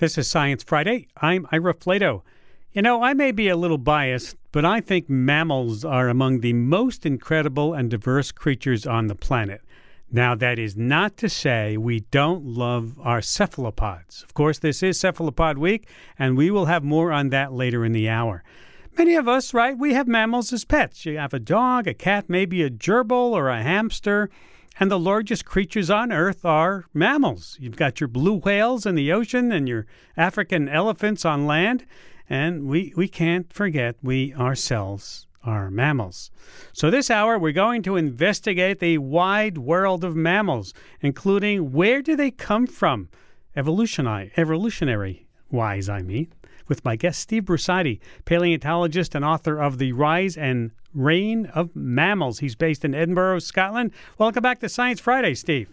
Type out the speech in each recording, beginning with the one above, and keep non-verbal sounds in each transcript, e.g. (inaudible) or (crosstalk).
This is Science Friday. I'm Ira Flatow. You know, I may be a little biased, but I think mammals are among the most incredible and diverse creatures on the planet. Now, that is not to say we don't love our cephalopods. Of course, this is Cephalopod Week, and we will have more on that later in the hour. Many of us, right, we have mammals as pets. You have a dog, a cat, maybe a gerbil or a hamster. And the largest creatures on Earth are mammals. You've got your blue whales in the ocean and your African elephants on land. And we, we can't forget we ourselves are mammals. So, this hour, we're going to investigate the wide world of mammals, including where do they come from, evolutionary, evolutionary wise, I mean with my guest Steve Brusatte, paleontologist and author of The Rise and Reign of Mammals. He's based in Edinburgh, Scotland. Welcome back to Science Friday, Steve.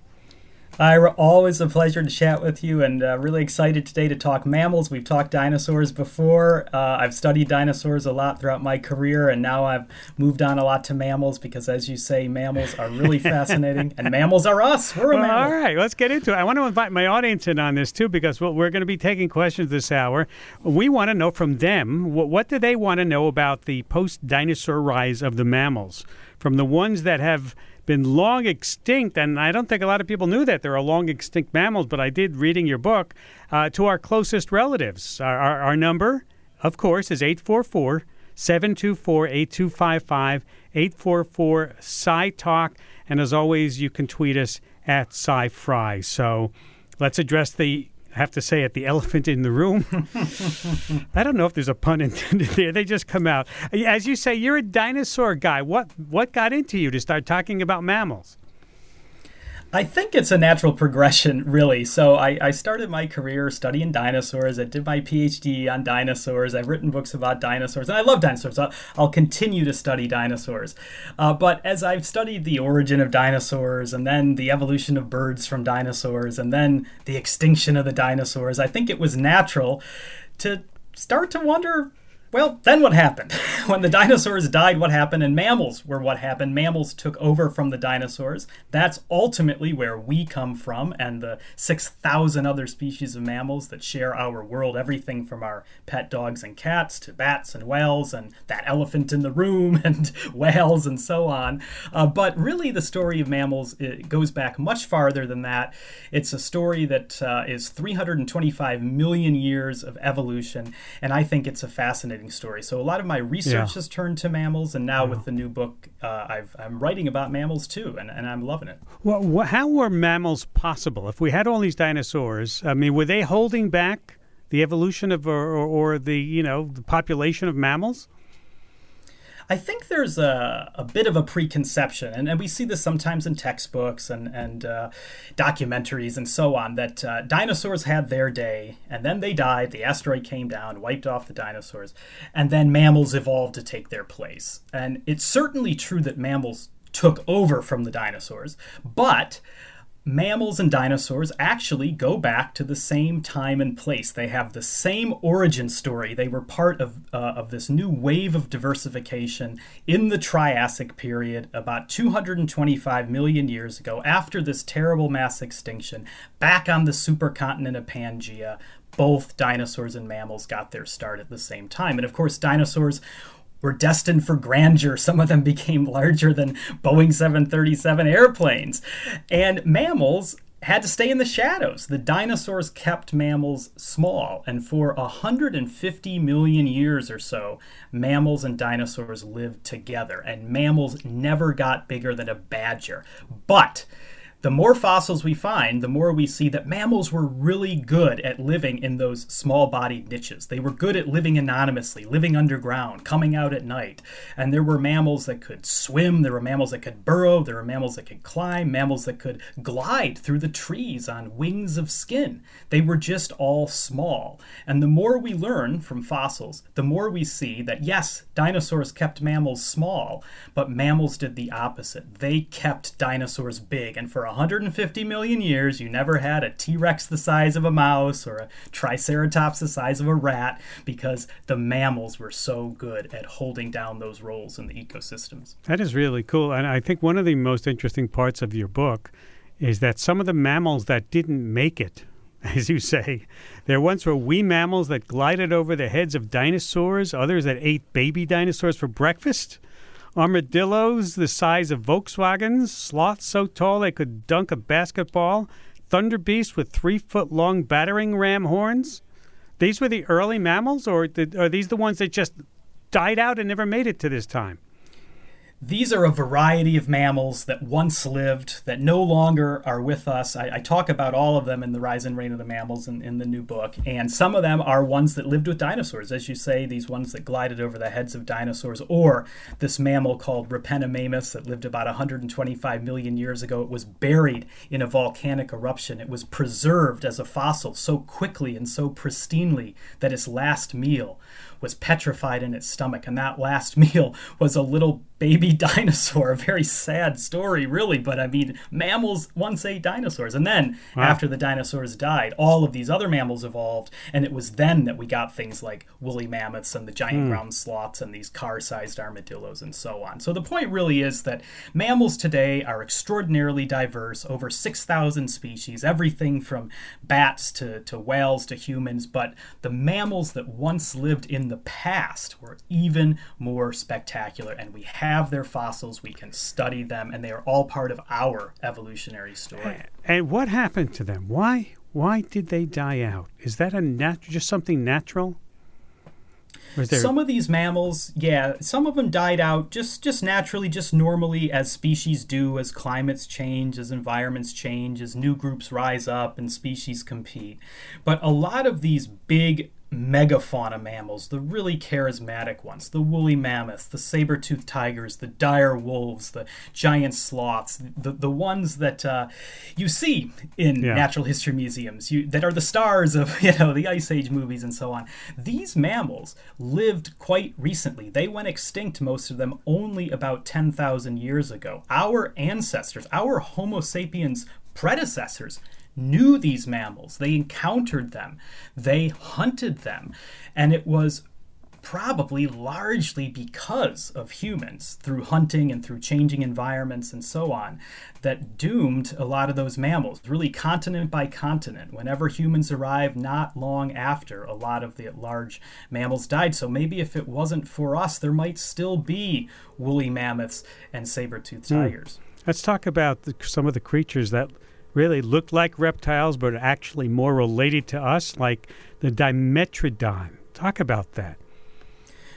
Ira, always a pleasure to chat with you, and uh, really excited today to talk mammals. We've talked dinosaurs before. Uh, I've studied dinosaurs a lot throughout my career, and now I've moved on a lot to mammals because, as you say, mammals are really (laughs) fascinating, and mammals are us. We're a mammal. All right, let's get into it. I want to invite my audience in on this too because well, we're going to be taking questions this hour. We want to know from them what, what do they want to know about the post-dinosaur rise of the mammals, from the ones that have been long extinct, and I don't think a lot of people knew that there are long extinct mammals, but I did reading your book, uh, to our closest relatives. Our, our, our number, of course, is 844 724 8255, 844 Sci Talk. And as always, you can tweet us at SciFri. So let's address the have to say it, the (laughs) elephant in the room. (laughs) I don't know if there's a pun intended there. They just come out. As you say, you're a dinosaur guy. What what got into you to start talking about mammals? I think it's a natural progression, (laughs) really. So I, I, started my career studying dinosaurs. I did my PhD on dinosaurs. I've written books about dinosaurs, and I love dinosaurs. I'll, I'll continue to study dinosaurs. Uh, but as I've studied the origin of dinosaurs, and then the evolution of birds from dinosaurs, and then the extinction of the dinosaurs, I think it was natural to start to wonder well, then what happened? (laughs) when the dinosaurs died, what happened? And mammals were what happened. Mammals took over from the dinosaurs. That's ultimately where we come from, and the 6,000 other species of mammals that share our world everything from our pet dogs and cats to bats and whales and that elephant in the room (laughs) and whales and so on. Uh, but really, the story of mammals goes back much farther than that. It's a story that uh, is 325 million years of evolution, and I think it's a fascinating story. So a lot of my research yeah. has turned to mammals, and now with the new book, uh, i am writing about mammals too, and, and I'm loving it. Well, how were mammals possible? If we had all these dinosaurs, I mean, were they holding back the evolution of or, or the you know the population of mammals? I think there's a, a bit of a preconception, and, and we see this sometimes in textbooks and, and uh, documentaries and so on, that uh, dinosaurs had their day, and then they died. The asteroid came down, wiped off the dinosaurs, and then mammals evolved to take their place. And it's certainly true that mammals took over from the dinosaurs, but mammals and dinosaurs actually go back to the same time and place. They have the same origin story. They were part of, uh, of this new wave of diversification in the Triassic period about 225 million years ago, after this terrible mass extinction, back on the supercontinent of Pangaea. Both dinosaurs and mammals got their start at the same time. And of course, dinosaurs were destined for grandeur. (laughs) Some of them became larger than Boeing 737 airplanes. And mammals had to stay in the shadows. The dinosaurs kept mammals small, and for 150 million years or so, mammals and dinosaurs lived together, and mammals never got bigger than a badger. But the more fossils we find, the more we see that mammals were really good at living in those small bodied niches. They were good at living anonymously, living underground, coming out at night. And there were mammals that could swim, there were mammals that could burrow, there were mammals that could climb, mammals that could glide through the trees on wings of skin. They were just all small. And the more we learn from fossils, the more we see that yes, dinosaurs kept mammals small, but mammals did the opposite. They kept dinosaurs big. And for 150 million years, you never had a T Rex the size of a mouse or a Triceratops the size of a rat because the mammals were so good at holding down those roles in the ecosystems. That is really cool. And I think one of the most interesting parts of your book is that some of the mammals that didn't make it (laughs) as you say. There once were wee mammals that glided over the heads of dinosaurs, others that ate baby dinosaurs for breakfast. Armadillos the size of Volkswagens, sloths so tall they could dunk a basketball, thunder beasts with three foot long battering ram horns. These were the early mammals, or are these the ones that just died out and never made it to this time? These are a variety of mammals that once lived, that no longer are with us. I, I, talk about all of them in The Rise and Reign of the Mammals in, in the new book. And some of them are ones that lived with dinosaurs, as you say, these ones that glided over the heads of dinosaurs, or this mammal called Repenomamus that lived about 125 million years ago. It was buried in a volcanic eruption. It was preserved as a fossil so quickly and so pristinely that its last meal was petrified in its stomach. And that last (laughs) meal was a little baby (laughs) dinosaur. A very sad story, really. But I mean, mammals once ate dinosaurs. And then, wow. after the dinosaurs died, all of these other mammals evolved. And it was then that we got things like woolly mammoths and the giant mm. ground sloths and these car sized armadillos and so on. So the point really is that mammals today are extraordinarily diverse, over 6,000 species, everything from bats to, to whales to humans. But the mammals that once lived in the past were even more spectacular. And we have have their fossils, we can study them, and they are all part of our evolutionary story. And what happened to them? Why why did they die out? Is that a nat- just something natural? There... Some of these mammals, yeah, some of them died out just just naturally, just normally as species do, as climates change, as environments change, as new groups rise up and species compete. But a lot of these big megafauna mammals, the really charismatic ones, the woolly mammoths, the saber-toothed tigers, the dire wolves, the giant sloths, the, the ones that uh, you see in yeah. natural history museums, you, that are the stars of (laughs) you know the Ice Age movies and so on. These mammals lived quite recently. They went extinct, most of them, only about 10,000 years ago. Our ancestors, our Homo sapiens predecessors knew these mammals, they encountered them, they hunted them, and it was probably largely because of humans through hunting and through changing environments and so on that doomed a lot of those mammals really continent by continent. Whenever humans arrived not long after a lot of the large mammals died. So maybe if it wasn't for us there might still be woolly mammoths and saber-toothed mm. tigers. Let's talk about the, some of the creatures that really look like reptiles but are actually more related to us, like the Dimetrodon. Talk about that.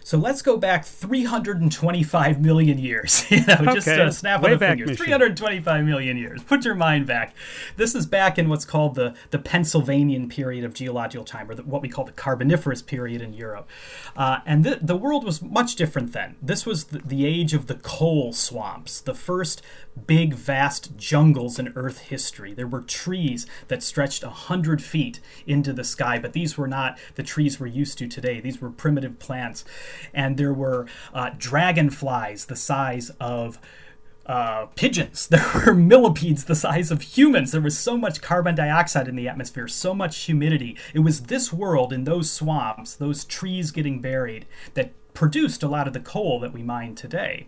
So let's go back 325 million years. (laughs) you know, okay. just uh, snap Way of the fingers. Machine. 325 million years. Put your mind back. This is back in what's called the, the Pennsylvanian period of geological time, or the, what we call the Carboniferous period in Europe. Uh, and the, the world was much different then. This was the, the age of the coal swamps, the first big, vast jungles in Earth history. There were trees that stretched 100 feet into the sky, but these were not the trees we're used to today. These were primitive plants. And there were uh, dragonflies the size of uh, pigeons. (laughs) There were millipedes the size of humans. There was so much carbon dioxide in the atmosphere, so much humidity. It was this world in those swamps, those trees getting buried, that produced a lot of the coal that we mine today.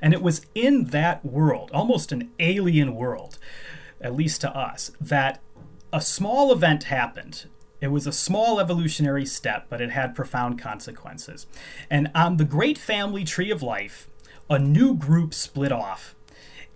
And it was in that world, almost an alien world, at least to us, that a small event happened. It was a small evolutionary step, but it had profound consequences. And on the great family tree of life, a new group split off.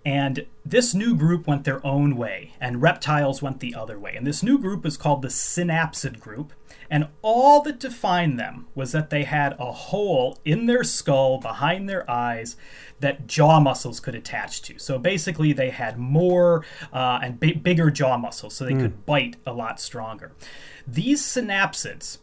And this new group went their own way, and reptiles went the other way. And this new group is called the synapsid group. And all that defined them was that they had a hole in their skull behind their eyes that jaw muscles could attach to. So basically, they had more uh, and b- bigger jaw muscles, so they mm. could bite a lot stronger. These synapsids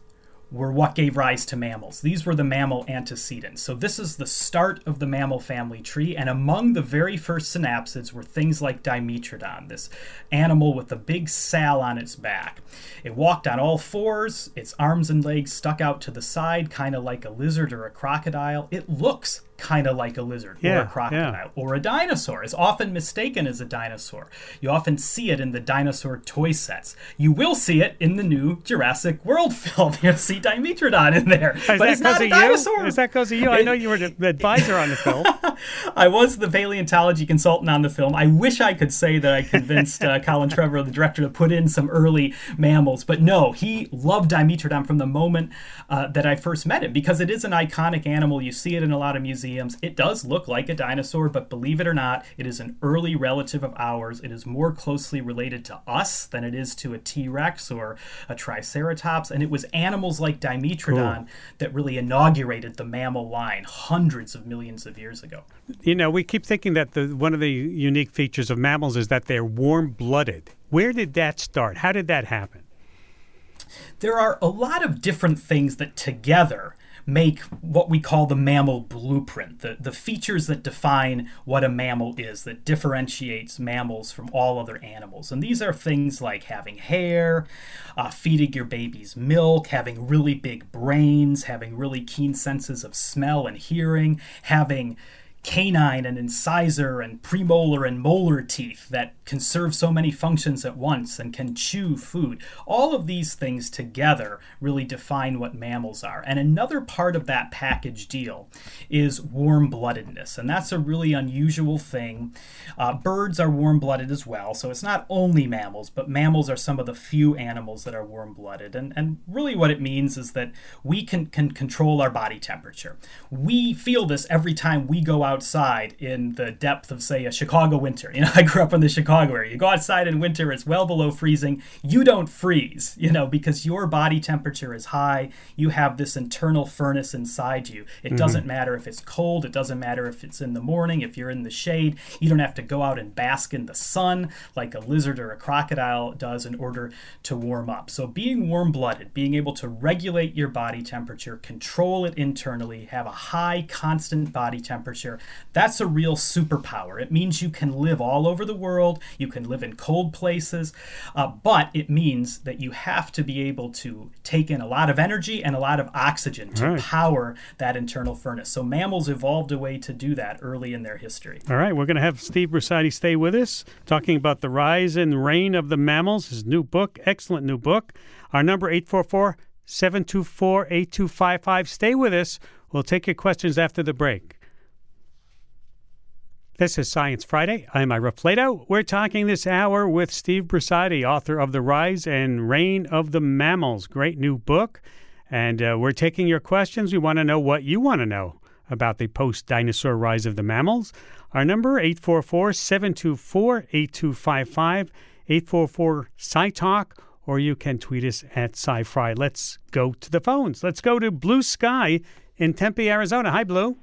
were what gave rise to mammals. These were the mammal antecedents. So this is the start of the mammal family tree, and among the very first synapsids were things like Dimetrodon, this animal with a big sal on its back. It walked on all fours, its arms and legs stuck out to the side, kind of like a lizard or a crocodile. It looks kind of like a lizard yeah, or a crocodile yeah. or a dinosaur. It's often mistaken as a dinosaur. You often see it in the dinosaur toy sets. You will see it in the new Jurassic World (laughs) film. You'll see Dimetrodon in there. Is but that it's not a you? dinosaur. Is that because of you? I know you were the (laughs) advisor on the film. I was the paleontology consultant on the film. I wish I could say that I convinced uh, (laughs) Colin Trevorrow, the director, to put in some early mammals, but no, he loved Dimetrodon from the moment uh, that I first met him because it is an iconic animal. You see it in a lot of museums. It does look like a dinosaur, but believe it or not, it is an early relative of ours. It is more closely related to us than it is to a T Rex or a Triceratops, and it was animals like Dimetrodon cool. that really inaugurated the mammal line hundreds of millions of years ago. You know, we keep thinking that the one of the unique features of mammals is that they're warm-blooded. Where did that start? How did that happen? There are a lot of different things that together make what we call the mammal blueprint, the, the features that define what a mammal is, that differentiates mammals from all other animals. And these are things like having hair, uh, feeding your babies milk, having really big brains, having really keen senses of smell and hearing, having canine and incisor and premolar and molar teeth that can serve so many functions at once and can chew food. All of these things together really define what mammals are. And another part of that package deal is warm bloodedness, and that's a really unusual thing. Uh, birds are warm blooded as well, so it's not only mammals, but mammals are some of the few animals that are warm blooded. And, and really, what it means is that we can, can control our body temperature. We feel this every time we go out outside in the depth of, say, a Chicago winter. You know, (laughs) I grew up in the Chicago area. You go outside in winter, it's well below freezing. You don't freeze, you know, because your body temperature is high. You have this internal furnace inside you. It mm-hmm. doesn't matter if it's cold, it doesn't matter if it's in the morning, if you're in the shade. You don't have to go out and bask in the sun like a lizard or a crocodile does in order to warm up. So, being warm blooded, being able to regulate your body temperature, control it internally, have a high constant body temperature, that's a real superpower. It means you can live all over the world, you can live in cold places, uh, but it means that you have to be able to take in a lot of energy and a lot of oxygen to right. power that internal furnace. So mammals evolved a way to do that early in their history. All right, we're going to have Steve Brusatte stay with us, talking about the rise and reign of the mammals, his new book, excellent new book. Our number 844 724 8255. Stay with us. We'll take your questions after the break. This is Science Friday. I'm Ira Flatow. We're talking this hour with Steve Brusatte, author of The Rise and Reign of the Mammals. Great new book. And uh, we're taking your questions. We want to know what you want to know about the post dinosaur rise of the mammals. Our number 844 724 8255 844 SciTalk, or you can tweet us at SciFri. Let's go to the phones. Let's go to Blue Sky in Tempe, Arizona. Hi, Blue.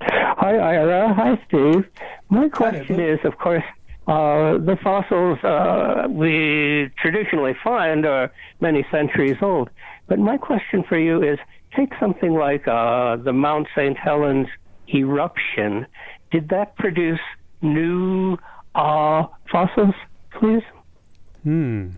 Hi, Ira. Hi, Steve. My question is, of course, uh, the fossils uh, we traditionally find are many centuries old. But my question for you is take something like uh, the Mount St. Helens eruption. Did that produce new uh, fossils, please? Hmm.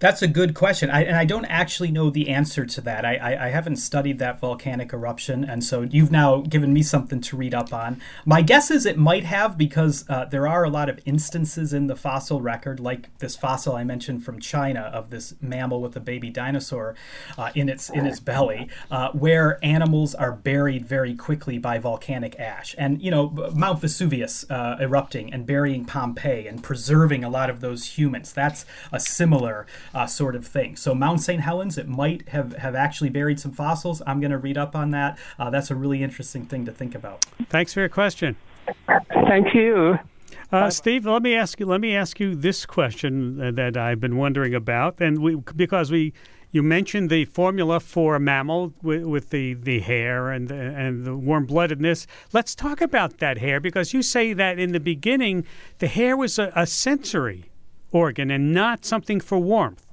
That's a good question. I, and I don't actually know the answer to that. I, I, I, haven't studied that volcanic eruption, and so you've now given me something to read up on. My guess is it might have because uh, there are a lot of instances in the fossil record, like this fossil I mentioned from China of this mammal with a baby dinosaur uh, in its in its belly, uh, where animals are buried very quickly by volcanic ash. And you know, Mount Vesuvius uh, erupting and burying Pompeii and preserving a lot of those humans. That's a similar uh, sort of thing. So Mount St. Helens, it might have, have actually buried some fossils. I'm going to read up on that. Uh, that's a really interesting thing to think about. Thanks for your question. Thank you. Uh, Steve, let me ask you. Let me ask you this question that I've been wondering about, and we because we you mentioned the formula for a mammal with, with the, the hair and the, and the warm bloodedness. Let's talk about that hair because you say that in the beginning the hair was a, a sensory organ and not something for warmth.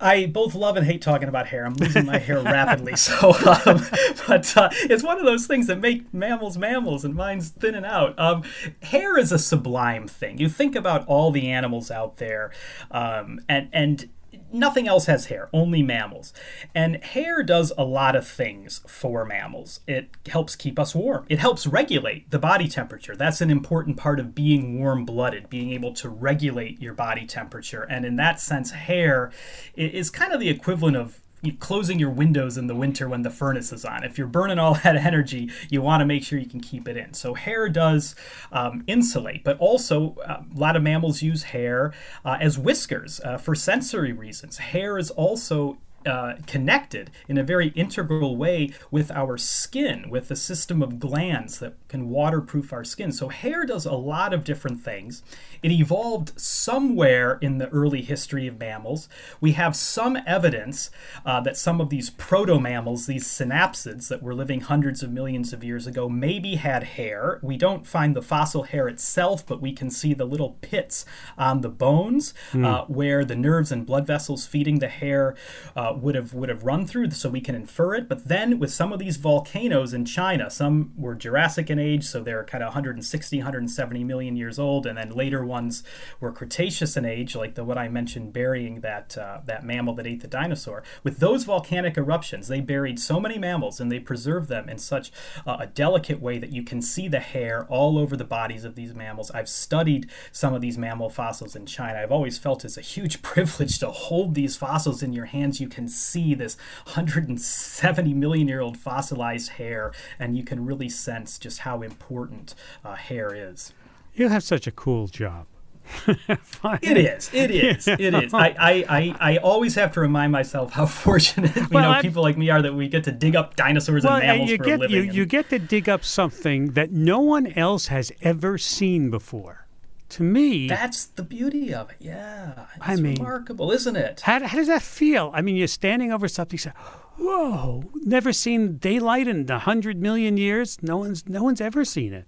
I both love and hate talking about hair. I'm losing my hair rapidly, (laughs) so um, (laughs) but uh, it's one of those things that make mammals mammals, and mine's thinning out. Um, hair is a sublime thing. You think about all the animals out there, um, and and nothing else has hair, only mammals. And hair does a lot of things for mammals. It helps keep us warm, it helps regulate the body temperature. That's an important part of being warm blooded, being able to regulate your body temperature. And in that sense, hair is kind of the equivalent of closing your windows in the winter when the furnace is on. If you're burning all (laughs) that energy, you want to make sure you can keep it in. So hair does um, insulate, but also uh, a lot of mammals use hair uh, as whiskers uh, for sensory reasons. Hair is also uh, connected in a very integral way with our skin, with the system of glands that can waterproof our skin. So, hair does a lot of different things. It evolved somewhere in the early history of mammals. We have some evidence uh, that some of these proto mammals, these synapsids that were living hundreds of millions of years ago, maybe had hair. We don't find the fossil hair itself, but we can see the little pits on the bones mm. uh, where the nerves and blood vessels feeding the hair uh, would have would have run through, so we can infer it. But then with some of these volcanoes in China, some were Jurassic in age, so they're kind of 160, 170 million years old, and then later ones were Cretaceous in age, like the what I mentioned burying that uh, that mammal that ate the dinosaur. With those volcanic eruptions, they buried so many mammals and they preserved them in such uh, a delicate way that you can see the hair all over the bodies of these mammals. I've studied some of these mammal fossils in China. I've always felt it's a huge (laughs) privilege to hold these fossils in your hands. You can see this 170 million year old fossilized hair, and you can really sense just how important uh, hair is. You have such a cool job. (laughs) it is. It (laughs) is. It is. I, I, I, I, always have to remind myself how (laughs) fortunate you well, know people like me are that we get to dig up dinosaurs well, and mammals you for get, a living. You, you get to dig up something that no one else has ever seen before. To me, that's the beauty of it. Yeah, it's I mean, remarkable, isn't it? How, how does that feel? I mean, you're standing over something. so, "Whoa! Never seen daylight in a hundred million years. No one's no one's ever seen it."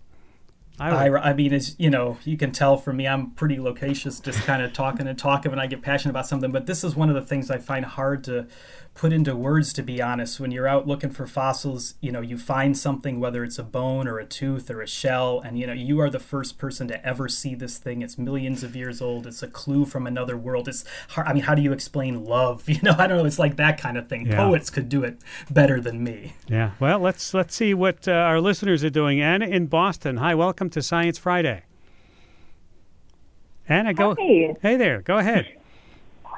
I, I, I, mean, as you know, you can tell from me, I'm pretty loquacious, just kind of talking and talking and I get passionate about something. But this is one of the things I find hard to put into words to be honest. When you're out looking for fossils you know you find something whether it's a bone or a tooth or a shell and you know you are the first person to ever see this thing. It's millions of years old. It's a clue from another world. It's hard, i mean how do you explain love? (laughs) You know i don't know. It's like that kind of thing. Yeah. poets could do it better than me. Yeah. Well let's let's see what uh, our listeners are doing. Anna in boston. Hi welcome to science friday. Anna go Hi. hey there. Go ahead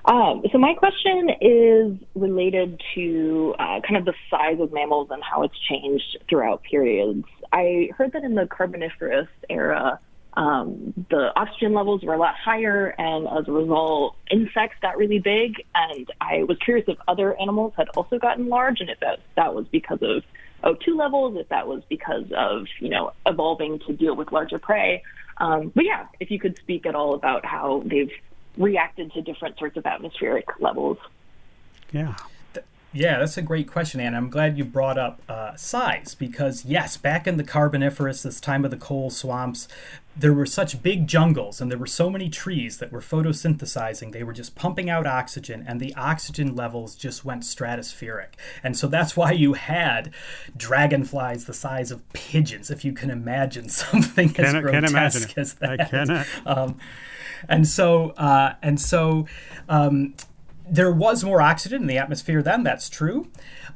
um, so my question is related to uh, kind of the size of mammals and how it's changed throughout periods. I heard that in the Carboniferous era, um, the oxygen levels were a lot higher, and as a result, insects got really big. And I was curious if other animals had also gotten large, and if that that was because of O2 levels, if that was because of you know evolving to deal with larger prey. Um, but yeah, if you could speak at all about how they've reacted to different sorts of atmospheric levels. Yeah. Yeah, that's a great question, Anne. I'm glad you brought up uh, size because, yes, back in the Carboniferous, this time of the coal swamps, there were such big jungles and there were so many trees that were photosynthesizing. They were just pumping out oxygen, and the oxygen levels just went stratospheric. And so that's why you had dragonflies the size of pigeons, if you can imagine (laughs) something can, as grotesque as that. I cannot. Um, and so uh, and so um, there was more oxygen in the atmosphere then. That's true.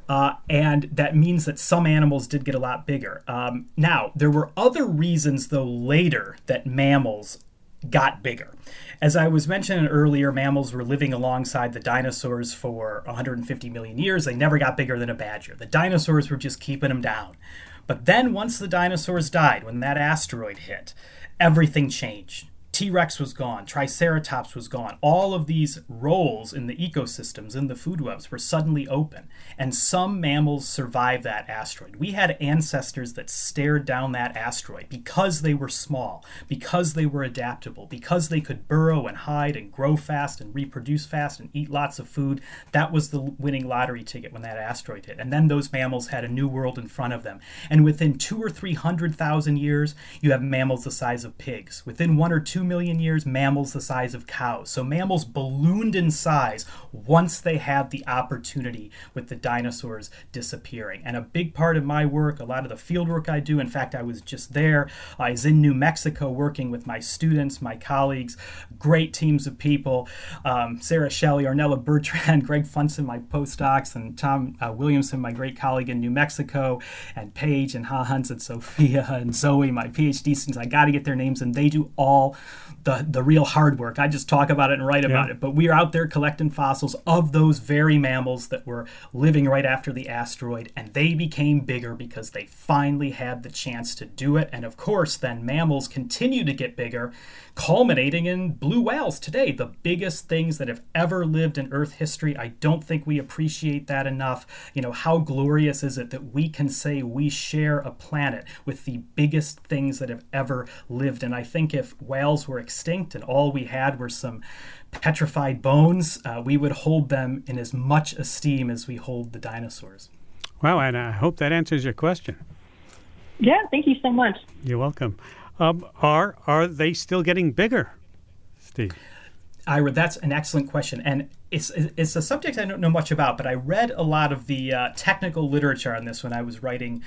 Uh, and that means that some animals did get a lot bigger. Um, now, there were other reasons, though, later that mammals got bigger. As I was mentioning earlier, mammals were living alongside the dinosaurs for 150 million years. They never got bigger than a badger. The dinosaurs were just keeping them down. But then, once the dinosaurs died, when that asteroid hit, everything changed. T Rex was gone, Triceratops was gone. All of these roles in the ecosystems, in the food webs, were suddenly open. And some mammals survived that asteroid. We had ancestors that stared down that asteroid because they were small, because they were adaptable, because they could burrow and hide and grow fast and reproduce fast and eat lots of food. That was the winning lottery ticket when that asteroid hit. And then those mammals had a new world in front of them. And within two or three hundred thousand years, you have mammals the size of pigs. Within one or two 2 million years, mammals the size of cows. So mammals ballooned in size once they had the opportunity with the dinosaurs disappearing. And a big part of my work, a lot of the field work I do, in fact, I was just there, I was in New Mexico working with my students, my colleagues, great teams of people um, Sarah Shelley, Ornella Bertrand, (laughs) Greg Funston, my postdocs, and Tom uh, Williamson, my great colleague in New Mexico, and Paige and Hans and Sophia and Zoe, my PhD students. I got to get their names, and they do all the, the real hard work. I just talk about it and write about yeah. it. But we are out there collecting fossils of those very mammals that were living right after the asteroid, and they became bigger because they finally had the chance to do it. And of course, then mammals continue to get bigger, culminating in blue whales today, the biggest things that have ever lived in Earth history. I don't think we appreciate that enough. You know, how glorious is it that we can say we share a planet with the biggest things that have ever lived? And I think if whales were extinct and all we had were some petrified bones, uh, we would hold them in as much esteem as we hold the dinosaurs. Wow, and I hope that answers your question. Yeah, thank you so much. You're welcome. Um, are are they still getting bigger, Steve? Ira, that's an excellent question, and it's it's a subject I don't know much about, but I read a lot of the uh, technical literature on this when I was writing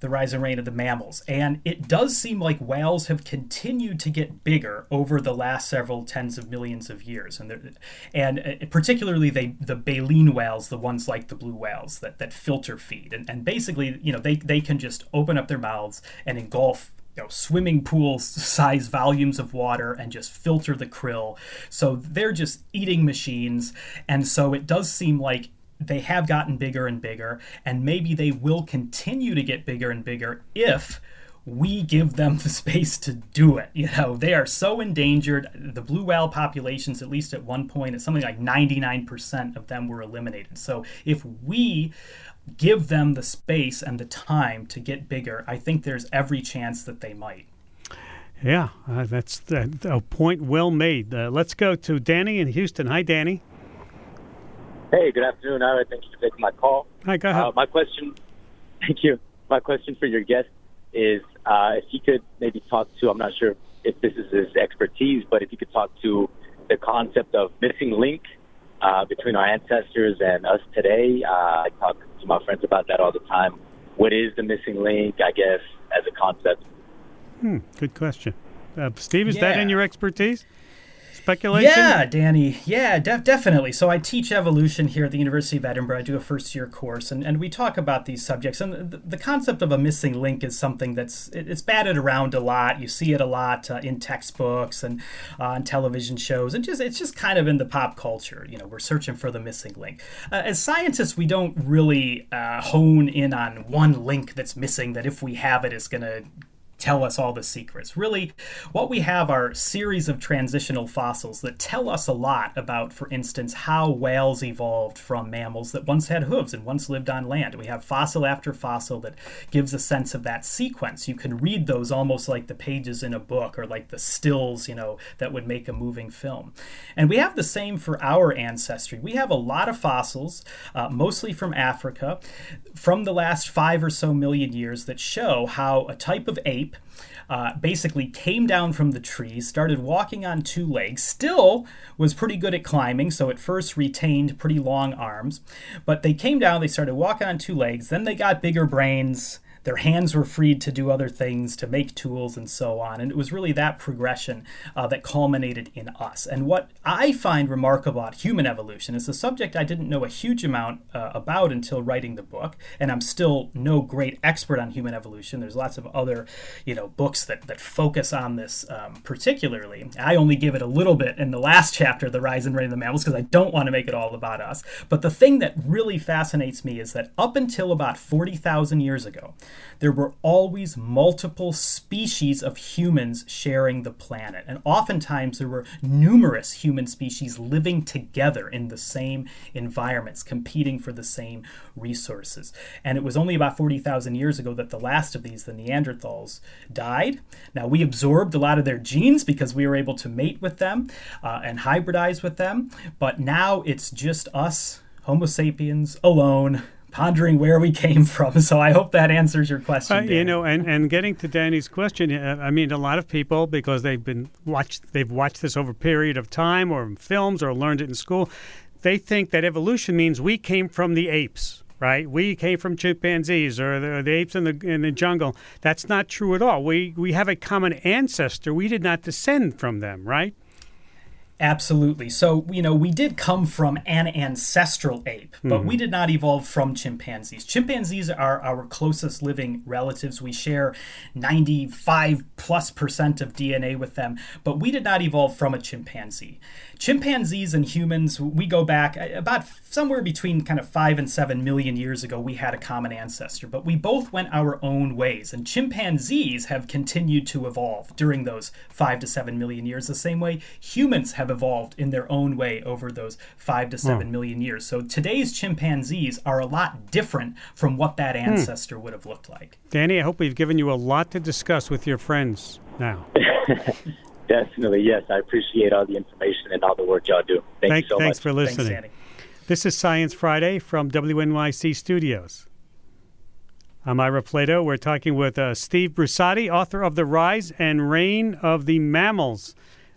the Rise and Reign of the Mammals, and it does seem like whales have continued to get bigger over the last several tens of millions of years, and and uh, particularly they the baleen whales, the ones like the blue whales that that filter feed, and, and basically you know they they can just open up their mouths and engulf know, swimming pool size volumes of water and just filter the krill. So they're just eating machines. And so it does seem like they have gotten bigger and bigger, and maybe they will continue to get bigger and bigger if we give them the space to do it. You know, they are so endangered. The blue whale populations, at least at one point, it's something like 99% of them were eliminated. So if we give them the space and the time to get bigger, I think there's every chance that they might. Yeah, uh, that's a point well made. Uh, let's go to Danny in Houston. Hi, Danny. Hey, good afternoon, Ira. Thank you for taking my call. Hi, go ahead. Uh, my question, (laughs) thank you. My question for your guest is uh, if you could maybe talk to, I'm not sure if this is his expertise, but if you could talk to the concept of missing link uh, between our ancestors and us today. Uh, I talk to my friends about that all the time. What is the missing link, I guess, as a concept? Hmm, good question. Uh, Steve, is yeah. that in your expertise? Speculation? Yeah, Danny. Yeah, def- definitely. So I teach evolution here at the University of Edinburgh. I do a first year course, and, and we talk about these subjects. And the, the concept of a missing link is something that's it's batted around a lot. You see it a lot uh, in textbooks and uh, on television shows, and just it's just kind of in the pop culture. You know, we're searching for the missing link. Uh, as scientists, we don't really uh, hone in on one link that's missing. That if we have it, it, is going to tell us all the secrets. Really, what we have are series of transitional fossils that tell us a lot about, for instance, how whales evolved from mammals that once had hooves and once lived on land. We have fossil after fossil that gives a sense of that sequence. You can read those almost like the pages in a book or like the stills, you know, that would make a moving film. And we have the same for our ancestry. We have a lot of fossils, uh, mostly from Africa, from the last five or so million years that show how a type of ape uh, basically came down from the trees, started walking on two legs, still was pretty good at climbing, so at first retained pretty long arms. But they came down, they started walking on two legs, then they got bigger brains their hands were freed to do other things, to make tools, and so on. And it was really that progression uh, that culminated in us. And what I find remarkable about human evolution is a subject I didn't know a huge amount uh, about until writing the book, and I'm still no great expert on human evolution. There's lots of other, you know, books that that focus on this um, particularly. I only give it a little bit in the last (laughs) chapter, The Rise and Reign of the Mammals, because I don't want to make it all about us. But the thing that really fascinates me is that up until about 40,000 years ago, there were always multiple species of humans sharing the planet. And oftentimes there were numerous human species living together in the same environments, competing for the same resources. And it was only about 40,000 years ago that the last of these, the Neanderthals, died. Now, we absorbed a lot of their genes because we were able to mate with them uh, and hybridize with them. But now it's just us, Homo sapiens, alone pondering where we came from. (laughs) So I hope that answers your question. Uh, you know, and, and getting to Danny's question, uh, I mean, a lot of people because they've been watched, they've watched this over a period of time, or in films, or learned it in school. They think that evolution means we came from the apes right? We came from chimpanzees or the, the, apes in the in the jungle. That's not true at all. We we have a common ancestor. We did not descend from them, right? Absolutely. So, you know, we did come from an ancestral ape, but mm-hmm. we did not evolve from chimpanzees. Chimpanzees are our closest living relatives. We share 95 plus percent of DNA with them, but we did not evolve from a chimpanzee chimpanzees and humans, we go back uh, about somewhere between kind of five and seven million years ago, we had a common ancestor, but we both went our own ways. And chimpanzees have continued to evolve during those five to seven million years, the same way humans have evolved in their own way over those five to seven hmm. million years. So today's chimpanzees are a lot different from what that hmm. ancestor hmm. would have looked like. Danny, I hope we've given you a lot to discuss with your friends now. (laughs) Definitely, yes. I appreciate all the information and all the work y'all do. Thank, Thank you so thanks much. for listening. Thanks, this is Science Friday from WNYC Studios. I'm Ira Flatow. We're talking with uh, Steve Brusatte, author of The Rise and Reign of the Mammals.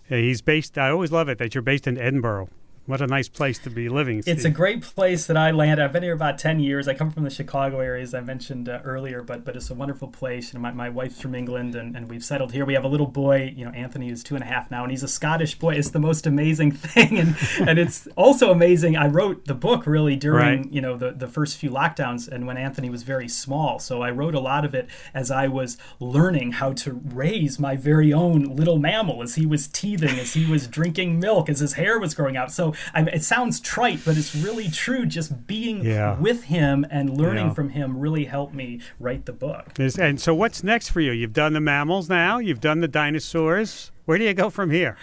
Uh, he's based, I always love it that you're based in Edinburgh. What a nice place to be living. Steve. It's a great place that I land. I've been here about 10 years. I come from the Chicago area, as I mentioned uh, earlier, but but it's a wonderful place. You know, my, my wife's from England, and, and we've settled here. We have a little boy, you know, Anthony is two and a half now, and he's a Scottish boy. It's the most amazing (laughs) thing. And, and it's also amazing. I wrote the book really during, right. you know, the, the first few lockdowns and when Anthony was very small. So I wrote a lot of it as I was learning how to raise my very own little mammal as he was teething, as he was drinking milk, as his hair was growing out. So I, it sounds trite, but it's really true. Just being yeah. with him and learning yeah. from him really helped me write the book. And so, what's next for you? You've done the mammals now. You've done the dinosaurs. Where do you go from here?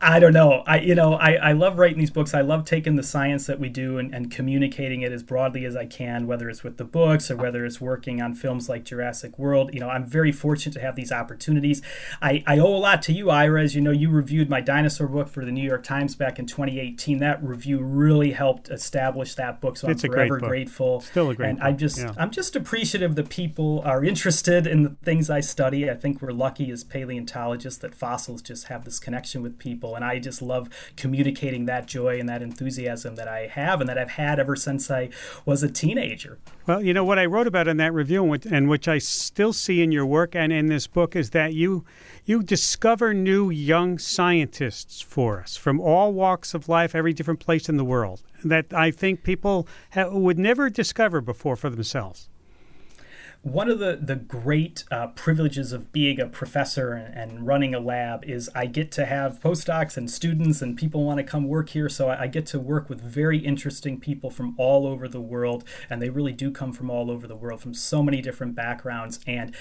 I don't know. I you know I, I love writing these books. I love taking the science that we do and, and communicating it as broadly as I can, whether it's with the books or whether it's working on films like Jurassic World. You know, I'm very fortunate to have these opportunities. I, I owe a lot to you, Ira. As you know, you reviewed my dinosaur book for the New York Times back in 2018. That review really helped establish that book. So it's I'm forever grateful. Still a great and book. I'm just yeah. I'm just appreciative that people are interested in the things I study. I think we're lucky as paleontologists that fossils just have this connection with people. And I just love communicating that joy and that enthusiasm that I have and that I've had ever since I was a teenager. Well, you know, what I wrote about in that review and which, I still see in your work and in this book is that you you discover new young scientists for us from all walks of life, every different place in the world that I think people ha- would never discover before for themselves one of the, the great uh, privileges of being a professor and, running a lab is I get to have postdocs and students and people want to come work here. So I, I, get to work with very interesting people from all over the world. And they really do come from all over the world, from so many different backgrounds. And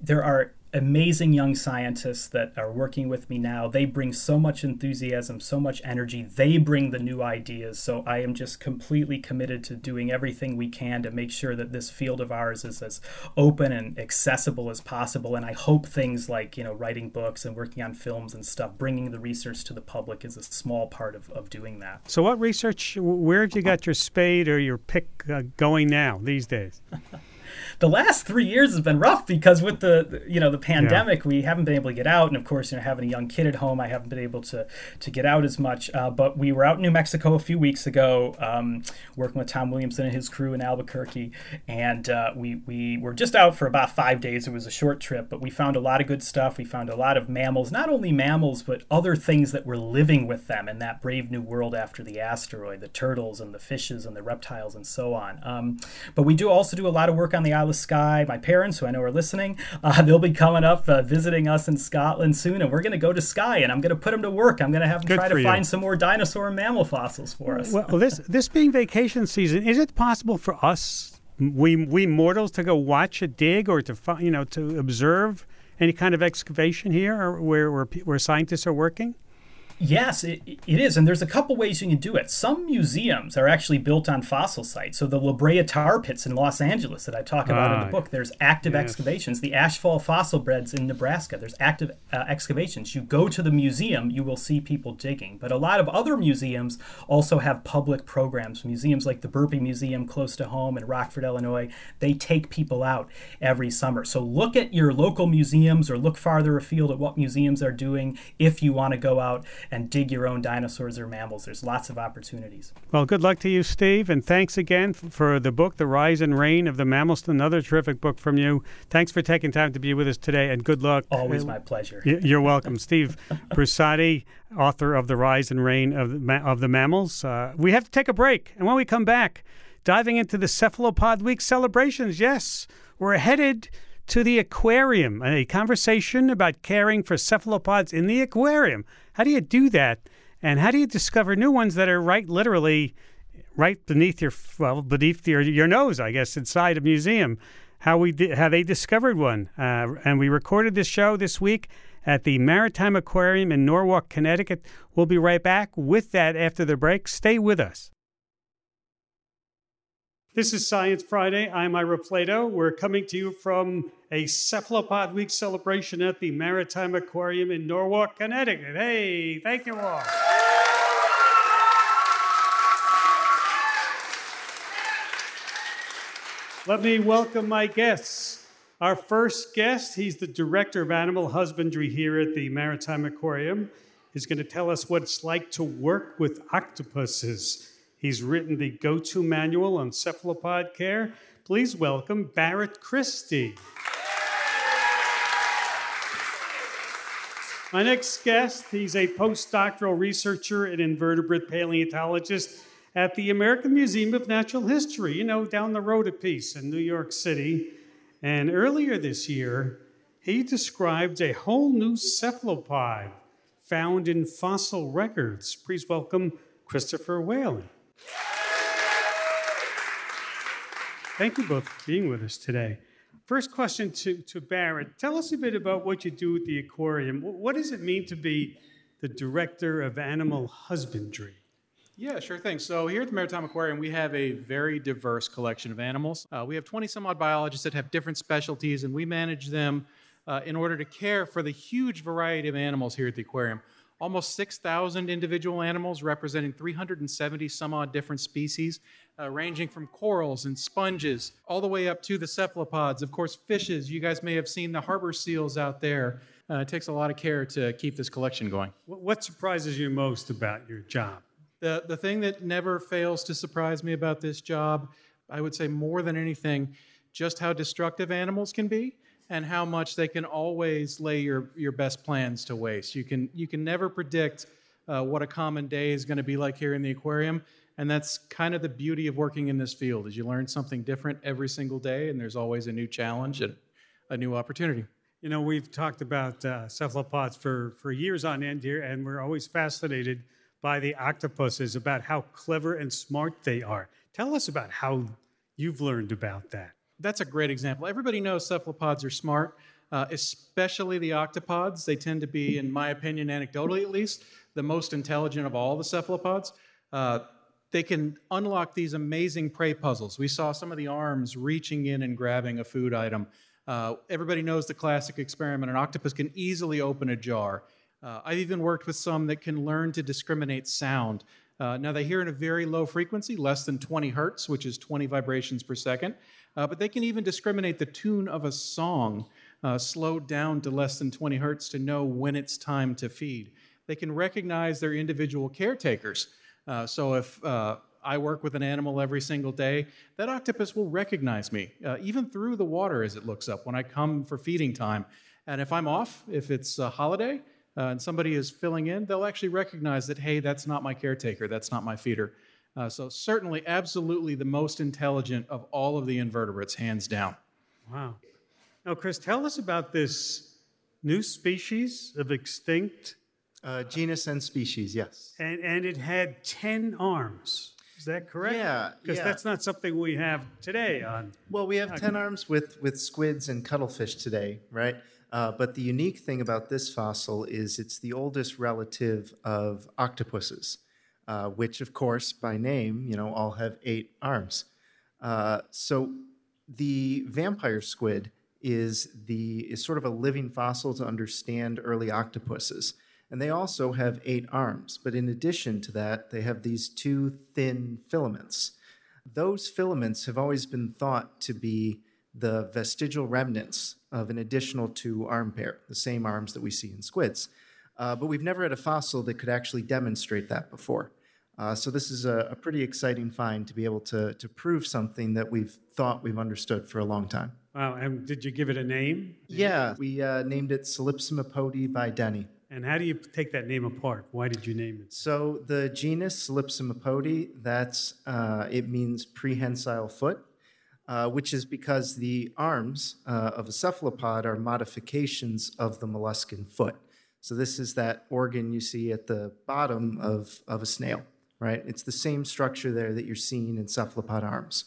there are amazing young scientists that are working with me now. They bring so much enthusiasm, so much energy. They bring the new ideas. So I am just completely committed to doing everything we can to make sure that this field of ours is as open and accessible as possible. And I hope things like, you know, writing books and working on films and stuff, bringing the research to the public is a small part of, of doing that. So what research, where have you got your spade or your pick uh, going now these days? (laughs) the last three years has been rough because with the you know the pandemic, yeah. we haven't been able to get out, and of course, you know, having a young kid at home, I haven't been able to to get out as much. Uh, but we were out in New Mexico a few weeks ago, um, working with Tom Williamson and his crew in Albuquerque, and uh, we we were just out for about five days. It was a short trip, but we found a lot of good stuff. We found a lot of mammals, not only mammals, but other things that were living with them in that brave new world after the asteroid, the turtles and the fishes and the reptiles and so on. Um, but we do also do a lot of work on the Isle of Skye. My parents, who I know are listening, uh, (laughs) they'll be coming up uh, visiting us in Scotland soon, and we're going to go to Skye, and I'm going to put them to work. I'm going to have them Good try to you. find some more dinosaur and mammal fossils for us. Well, this this being vacation season, is it possible for us, we we mortals, to go watch a dig or to you know to observe any kind of excavation here, or where where, where scientists are working? Yes, it, it is. And there's a couple ways you can do it. Some museums are actually built on fossil sites. So the La Brea tar pits in Los Angeles that I talk about in the book, there's active yes. excavations. The Ashfall fossil beds in Nebraska, there's active uh, excavations. You go to the museum, you will see people digging. But a lot of other museums also have public programs. Museums like the Burpee Museum close to home in Rockford, Illinois, they take people out every summer. So look at your local museums or look farther afield at what museums are doing if you want to go out and dig your own dinosaurs or mammals. There's lots of opportunities. Well, good luck to you, Steve, and thanks again for the book, The Rise and Reign of the Mammals. Another terrific book from you. Thanks for taking time to be with us today, and good luck. Always my pleasure. You're welcome, (laughs) Steve Brusatte, author of The Rise and Reign of the, of the Mammals. Uh, we have to take a break, and when we come back, diving into the Cephalopod Week celebrations. Yes, we're headed to the aquarium, a conversation about caring for cephalopods in the aquarium. How do you do that? And how do you discover new ones that are right literally right beneath your well beneath your your nose, I guess, inside a museum? How we di- how they discovered one, uh, and we recorded this show this week at the Maritime Aquarium in Norwalk, Connecticut. We'll be right back with that after the break. Stay with us. This is Science Friday. I'm Ira Flatow. We're coming to you from a Cephalopod Week celebration at the Maritime Aquarium in Norwalk, Connecticut. Hey, thank you all. Let me welcome my guests. Our first guest, he's the director of animal husbandry here at the Maritime Aquarium. He's going to tell us what it's like to work with octopuses. He's written the go to manual on cephalopod care. Please welcome Barrett Christie. My next guest, he's a postdoctoral researcher and invertebrate paleontologist at the American Museum of Natural History, you know, down the road a piece in New York City. And earlier this year, he described a whole new cephalopod found in fossil records. Please welcome Christopher Whalen. Thank you both for being with us today. First question to, to Barrett. Tell us a bit about what you do at the aquarium. What does it mean to be the director of animal husbandry? Yeah, sure thing. So here at the Maritime Aquarium, we have a very diverse collection of animals. Uh, we have 20 some odd biologists that have different specialties, and we manage them uh, in order to care for the huge variety of animals here at the aquarium almost 6,000 individual animals representing 370 some odd different species, uh, ranging from corals and sponges all the way up to the cephalopods. Of course, fishes. You guys may have seen the harbor seals out there. Uh, it takes a lot of care to keep this collection going. What surprises you most about your job? The, the thing that never fails to surprise me about this job, I would say more than anything, just how destructive animals can be and how much they can always lay your, your best plans to waste. You can, you can never predict uh, what a common day is going to be like here in the aquarium. And that's kind of the beauty of working in this field is you learn something different every single day, and there's always a new challenge and a new opportunity. You know, we've talked about uh, cephalopods for, for years on end here, and we're always fascinated by the octopuses, about how clever and smart they are. Tell us about how you've learned about that that's a great example. Everybody knows cephalopods are smart, uh, especially the octopods. They tend to be, in my opinion, anecdotally at least, the most intelligent of all the cephalopods. Uh, they can unlock these amazing prey puzzles. We saw some of the arms reaching in and grabbing a food item. Uh, everybody knows the classic experiment an octopus can easily open a jar. Uh, I've even worked with some that can learn to discriminate sound. Uh, now, they hear in a very low frequency, less than 20 hertz, which is 20 vibrations per second uh, but they can even discriminate the tune of a song uh, slowed down to less than 20 hertz to know when it's time to feed. They can recognize their individual caretakers. Uh, so if uh, I work with an animal every single day, that octopus will recognize me, uh, even through the water as it looks up when I come for feeding time. And if I'm off, if it's a holiday, uh, and somebody is filling in, they'll actually recognize that, hey, that's not my caretaker, that's not my feeder. Uh, so, certainly, absolutely the most intelligent of all of the invertebrates, hands down. Wow. Now, Chris, tell us about this new species of extinct. Uh, genus and species, yes. And, and it had 10 arms. Is that correct? Yeah. Because yeah. that's not something we have today on. Well, we have 10 arms with, with squids and cuttlefish today, right? Uh, but the unique thing about this fossil is it's the oldest relative of octopuses, uh, which, of course, by name, you know, all have eight arms. Uh, so the vampire squid is the is sort of a living fossil to understand early octopuses. And they also have eight arms, but in addition to that, they have these two thin filaments. Those filaments have always been thought to be the vestigial remnants of an additional two arm pair, the same arms that we see in squids. Uh, but we've never had a fossil that could actually demonstrate that before. Uh, so this is a, a, pretty exciting find to be able to, to prove something that we've thought we've understood for a long time. Wow, and did you give it a name? Yeah, we uh, named it Syllipsimopodi bideni. And how do you take that name apart? Why did you name it? So the genus Syllipsimopodi, that's uh, it means prehensile foot, uh, which is because the arms uh, of a cephalopod are modifications of the molluscan foot. So this is that organ you see at the bottom of, of a snail right? It's the same structure there that you're seeing in cephalopod arms.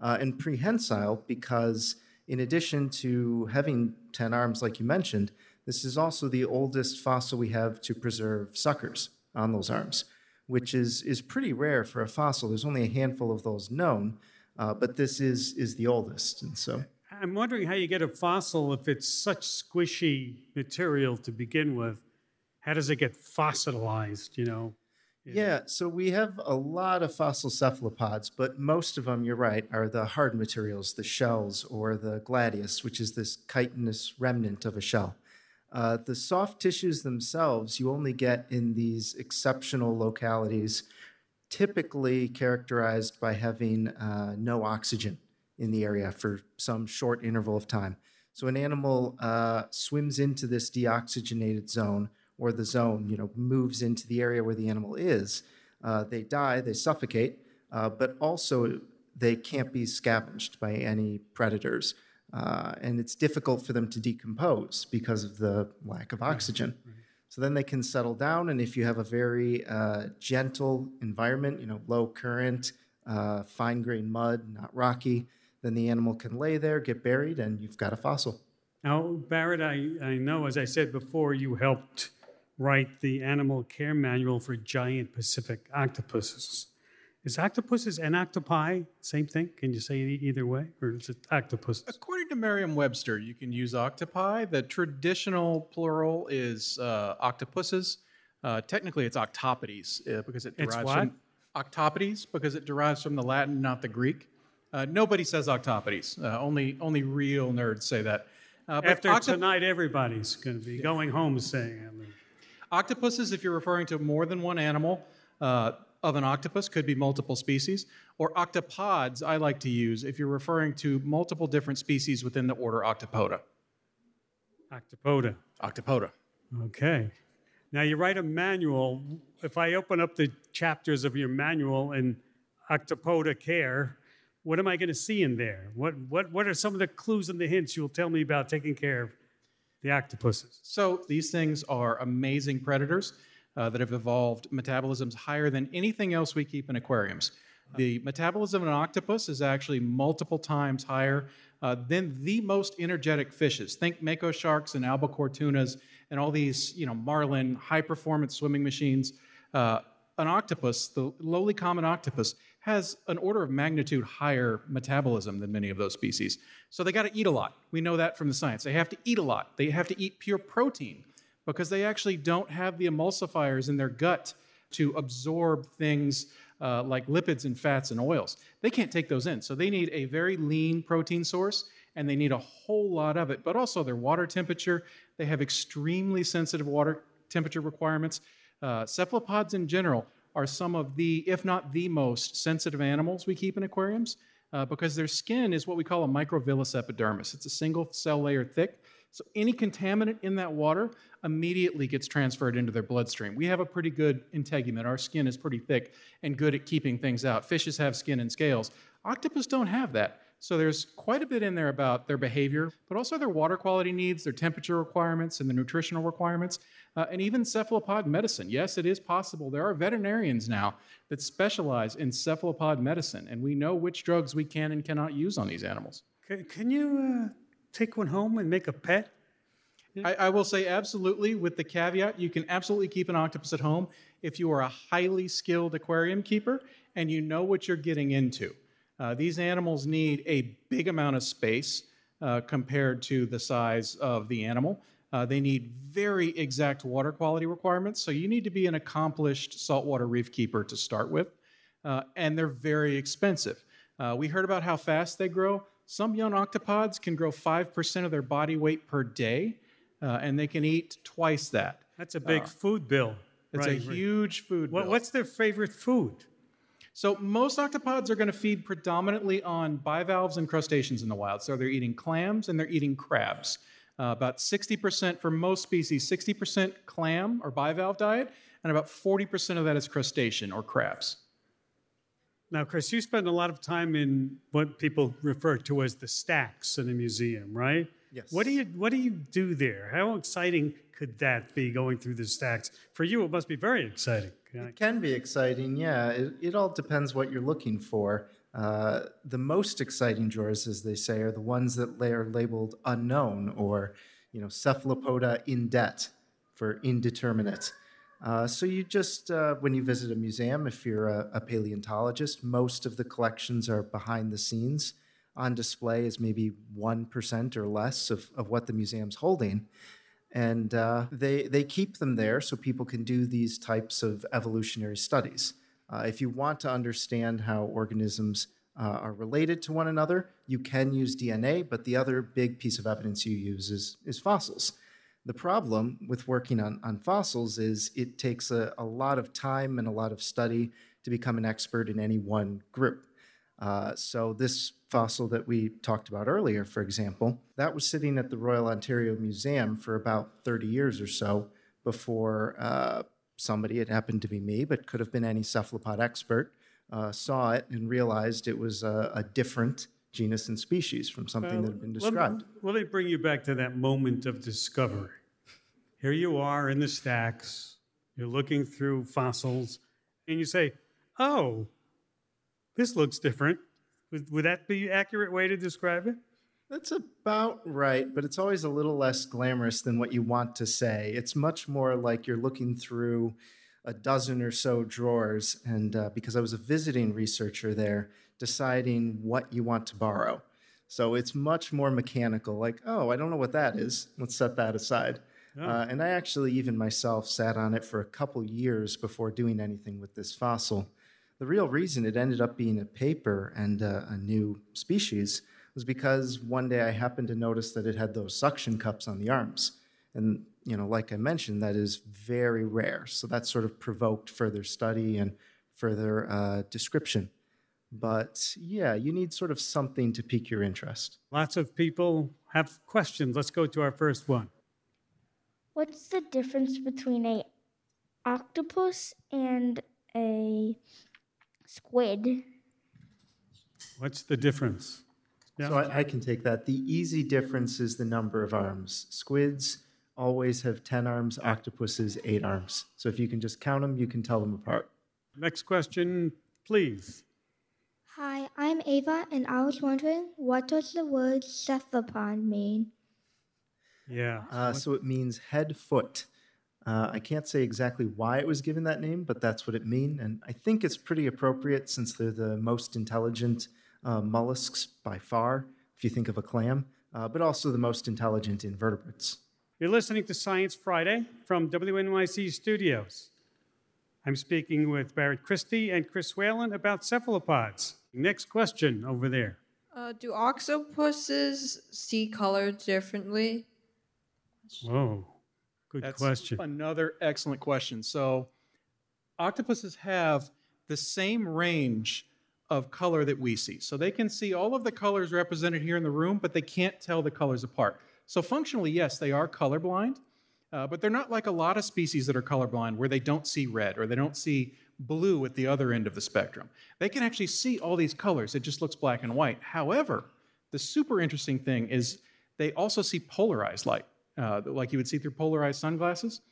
Uh, and prehensile because, in addition to having 10 arms, like you mentioned, this is also the oldest fossil we have to preserve suckers on those arms, which is, is pretty rare for a fossil. There's only a handful of those known, uh, but this is, is the oldest. And so. I'm wondering how you get a fossil if it's such squishy material to begin with. How does it get fossilized, you know? Yeah, so we have a lot of fossil cephalopods, but most of them, you're right, are the hard materials, the shells or the gladius, which is this chitinous remnant of a shell. Uh, the soft tissues themselves, you only get in these exceptional localities, typically characterized by having uh, no oxygen in the area for some short interval of time. So an animal uh, swims into this deoxygenated zone or the zone, you know, moves into the area where the animal is, uh, they die, they suffocate, uh, but also they can't be scavenged by any predators. Uh, and it's difficult for them to decompose because of the lack of oxygen. So then they can settle down, and if you have a very uh, gentle environment, you know, low current, uh, fine grained mud, not rocky, then the animal can lay there, get buried, and you've got a fossil. Now, Barrett, I, I know, as I said before, you helped write the animal care manual for giant Pacific octopuses. Is octopuses and octopi same thing? Can you say it either way, or is it octopus? According to Merriam-Webster, you can use octopi. The traditional plural is uh, octopuses. Uh, technically, it's octopodes uh, because it derives from octopodes because it derives from the Latin, not the Greek. Uh, nobody says octopodes. Uh, only only real nerds say that. Uh, After octop- tonight, everybody's going to be going home saying it. Octopuses, if you're referring to more than one animal uh, of an octopus, could be multiple species. Or octopods, I like to use if you're referring to multiple different species within the order Octopoda. Octopoda. Octopoda. Okay. Now you write a manual. If I open up the chapters of your manual in Octopoda Care, what am I going to see in there? What, what, what are some of the clues and the hints you'll tell me about taking care of the octopuses. So these things are amazing predators uh, that have evolved metabolisms higher than anything else we keep in aquariums. The metabolism of an octopus is actually multiple times higher uh, than the most energetic fishes. Think mako sharks and albacore tunas and all these, you know, marlin high performance swimming machines. Uh, an octopus, the lowly common octopus, has an order of magnitude higher metabolism than many of those species. So they got to eat a lot. We know that from the science. They have to eat a lot. They have to eat pure protein because they actually don't have the emulsifiers in their gut to absorb things uh, like lipids and fats and oils. They can't take those in. So they need a very lean protein source and they need a whole lot of it, but also their water temperature. They have extremely sensitive water temperature requirements. Uh, cephalopods in general are some of the, if not the most sensitive animals we keep in aquariums uh, because their skin is what we call a microvillus epidermis. It's a single cell layer thick. So any contaminant in that water immediately gets transferred into their bloodstream. We have a pretty good integument. Our skin is pretty thick and good at keeping things out. Fishes have skin and scales. Octopus don't have that. So there's quite a bit in there about their behavior, but also their water quality needs, their temperature requirements, and the nutritional requirements, uh, and even cephalopod medicine. Yes, it is possible. There are veterinarians now that specialize in cephalopod medicine, and we know which drugs we can and cannot use on these animals. Can, can you uh, take one home and make a pet? I, I, will say absolutely, with the caveat, you can absolutely keep an octopus at home if you are a highly skilled aquarium keeper and you know what you're getting into. Uh, these animals need a big amount of space uh, compared to the size of the animal. Uh, they need very exact water quality requirements, so you need to be an accomplished saltwater reef keeper to start with, uh, and they're very expensive. Uh, we heard about how fast they grow. Some young octopods can grow 5% of their body weight per day, uh, and they can eat twice that. That's a big food bill. It's right, a right. huge food what, bill. What's their favorite food? So most octopods are going to feed predominantly on bivalves and crustaceans in the wild. So they're eating clams and they're eating crabs. Uh, about 60% for most species, 60% clam or bivalve diet, and about 40% of that is crustacean or crabs. Now, Chris, you spend a lot of time in what people refer to as the stacks in a museum, right? Yes. What do you What do you do there? How exciting could that be going through the stacks? For you, it must be very exciting. It can be exciting, yeah. It, it all depends what you're looking for. Uh, the most exciting drawers, as they say, are the ones that are labeled unknown or, you know, cephalopoda indet for indeterminate. Uh, so you just, uh, when you visit a museum, if you're a, a, paleontologist, most of the collections are behind the scenes. On display is maybe 1% or less of, of what the museum's holding. And uh, they, they keep them there so people can do these types of evolutionary studies. Uh, if you want to understand how organisms uh, are related to one another, you can use DNA, but the other big piece of evidence you use is, is fossils. The problem with working on, on fossils is it takes a, a lot of time and a lot of study to become an expert in any one group. Uh, so, this fossil that we talked about earlier, for example, that was sitting at the Royal Ontario Museum for about 30 years or so before uh, somebody, it happened to be me, but could have been any cephalopod expert, uh, saw it and realized it was a, a different genus and species from something that had been described. Let me, let me bring you back to that moment of discovery. Here you are in the stacks, you're looking through fossils, and you say, Oh, this looks different. Would, would that be an accurate way to describe it? That's about right, but it's always a little less glamorous than what you want to say. It's much more like you're looking through a dozen or so drawers, and uh, because I was a visiting researcher there, deciding what you want to borrow. So it's much more mechanical, like, oh, I don't know what that is. Let's set that aside. Oh. Uh, and I actually, even myself, sat on it for a couple years before doing anything with this fossil. The real reason it ended up being a paper and uh, a new species was because one day I happened to notice that it had those suction cups on the arms. And, you know, like I mentioned, that is very rare. So that sort of provoked further study and further uh, description. But yeah, you need sort of something to pique your interest. Lots of people have questions. Let's go to our first one. What's the difference between a octopus and a squid? What's the difference? Yeah. So I, I, can take that. The easy difference is the number of arms. Squids always have 10 arms, octopuses, eight arms. So if you can just count them, you can tell them apart. Next question, please. Hi, I'm Ava, and I was wondering what does the word cephalopod mean? Yeah. Uh, so it means head foot. Uh, I can't say exactly why it was given that name, but that's what it means. And I think it's pretty appropriate since they're the most intelligent uh, mollusks by far, if you think of a clam, uh, but also the most intelligent invertebrates. You're listening to Science Friday from WNYC Studios. I'm speaking with Barrett Christie and Chris Whalen about cephalopods. Next question over there. Uh, do octopuses see color differently? Whoa, good That's question. Another excellent question. So, octopuses have the same range of color that we see. So, they can see all of the colors represented here in the room, but they can't tell the colors apart. So, functionally, yes, they are colorblind, uh, but they're not like a lot of species that are colorblind where they don't see red or they don't see blue at the other end of the spectrum. They can actually see all these colors, it just looks black and white. However, the super interesting thing is they also see polarized light, uh, like you would see through polarized sunglasses.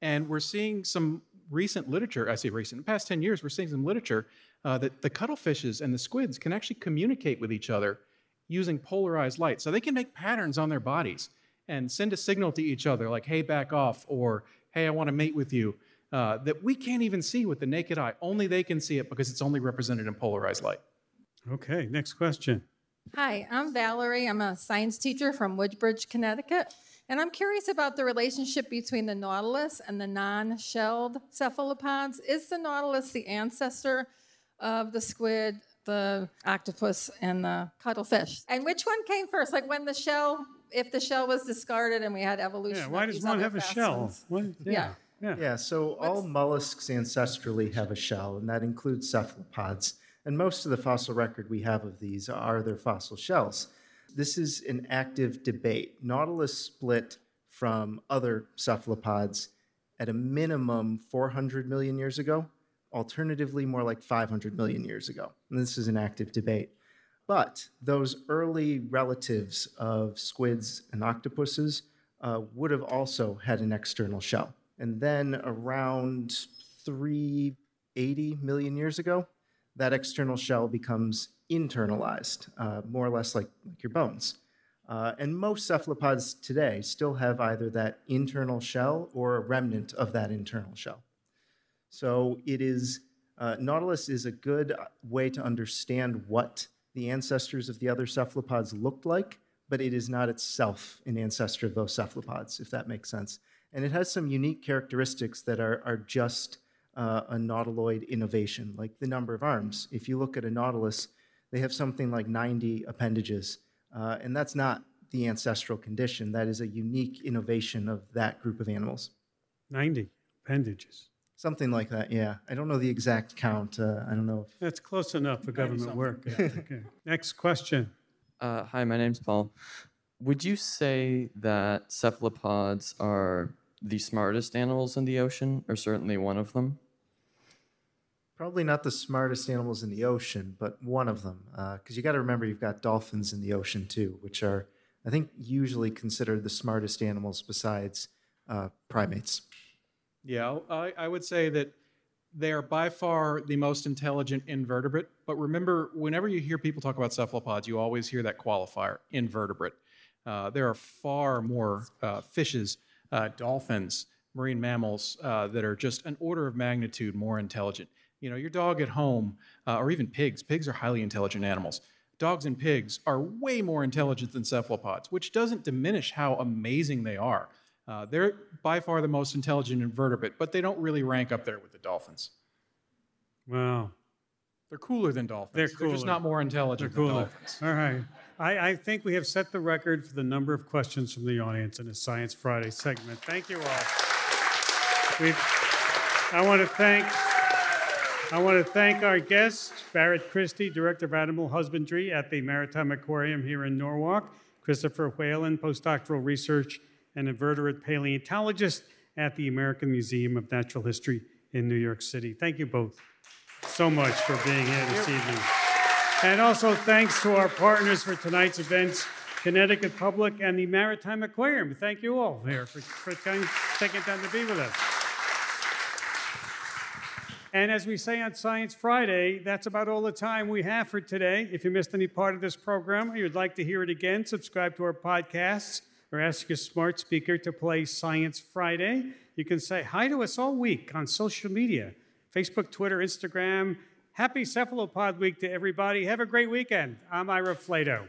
And we're seeing some recent literature, I say recent, in the past 10 years, we're seeing some literature uh, that the cuttlefishes and the squids can actually communicate with each other using polarized light. So they can make patterns on their bodies and send a signal to each other, like, hey, back off, or hey, I want to mate with you, uh, that we can't even see with the naked eye. Only they can see it because it's only represented in polarized light. Okay, next question. Hi, I'm Valerie. I'm a science teacher from Woodbridge, Connecticut. And I'm curious about the relationship between the nautilus and the non shelled cephalopods. Is the nautilus the ancestor of the squid, the octopus, and the cuttlefish? And which one came first? Like when the shell, if the shell was discarded and we had evolution? Yeah, why of does these one other have a shell? What- Yeah. yeah. Yeah, so all mollusks ancestrally have a shell, and that includes cephalopods. And most of the fossil record we have of these are their fossil shells. This is an active debate. Nautilus split from other cephalopods at a minimum 400 million years ago, alternatively, more like 500 million years ago. And this is an active debate. But those early relatives of squids and octopuses uh, would have also had an external shell. And then around 380 million years ago, that external shell becomes internalized, uh, more or less like, like your bones. Uh, and most cephalopods today still have either that internal shell or a remnant of that internal shell. So it is, uh, Nautilus is a good way to understand what the ancestors of the other cephalopods looked like, but it is not itself an ancestor of those cephalopods, if that makes sense. And it has some unique characteristics that are, are just uh, a nautiloid innovation, like the number of arms. If you look at a nautilus, they have something like 90 appendages, uh, and that's not the ancestral condition. That is a unique innovation of that group of animals. 90 appendages. Something like that, yeah. I don't know the exact count. Uh, I don't know. If, That's close enough for government work. Yeah, okay. Next question. Uh, hi, my name's Paul. Would you say that cephalopods are the smartest animals in the ocean, or certainly one of them? Probably not the smartest animals in the ocean, but one of them. Because you got to remember, you've got dolphins in the ocean too, which are, I think, usually considered the smartest animals besides uh, primates. Yeah, I, I would say that they are by far the most intelligent invertebrate. But remember, whenever you hear people talk about cephalopods, you always hear that qualifier, invertebrate. Uh, there are far more uh, fishes, uh, dolphins, marine mammals uh, that are just an order of magnitude more intelligent. You know, your dog at home, uh, or even pigs, pigs are highly intelligent animals. Dogs and pigs are way more intelligent than cephalopods, which doesn't diminish how amazing they are. Uh, they're by far the most intelligent invertebrate, but they don't really rank up there with the dolphins. Wow. They're cooler than dolphins. They're cooler. just not more intelligent They're than cooler. dolphins. All right. I, I think we have set the record for the number of questions from the audience in a Science Friday segment. Thank you all. We've, I want to thank I want to thank our guests, Barrett Christie, Director of Animal Husbandry at the Maritime Aquarium here in Norwalk, Christopher Whalen, postdoctoral research and invertebrate paleontologist at the American Museum of Natural History in New York City. Thank you both so much for being here this evening. And also thanks to our partners for tonight's events, Connecticut Public and the Maritime Aquarium. Thank you all here for, for taking time to be with us. And as we say on Science Friday, that's about all the time we have for today. If you missed any part of this program or you'd like to hear it again, subscribe to our podcasts or ask your smart speaker to play Science Friday. You can say hi to us all week on social media Facebook, Twitter, Instagram. Happy Cephalopod Week to everybody. Have a great weekend. I'm Ira Flatow.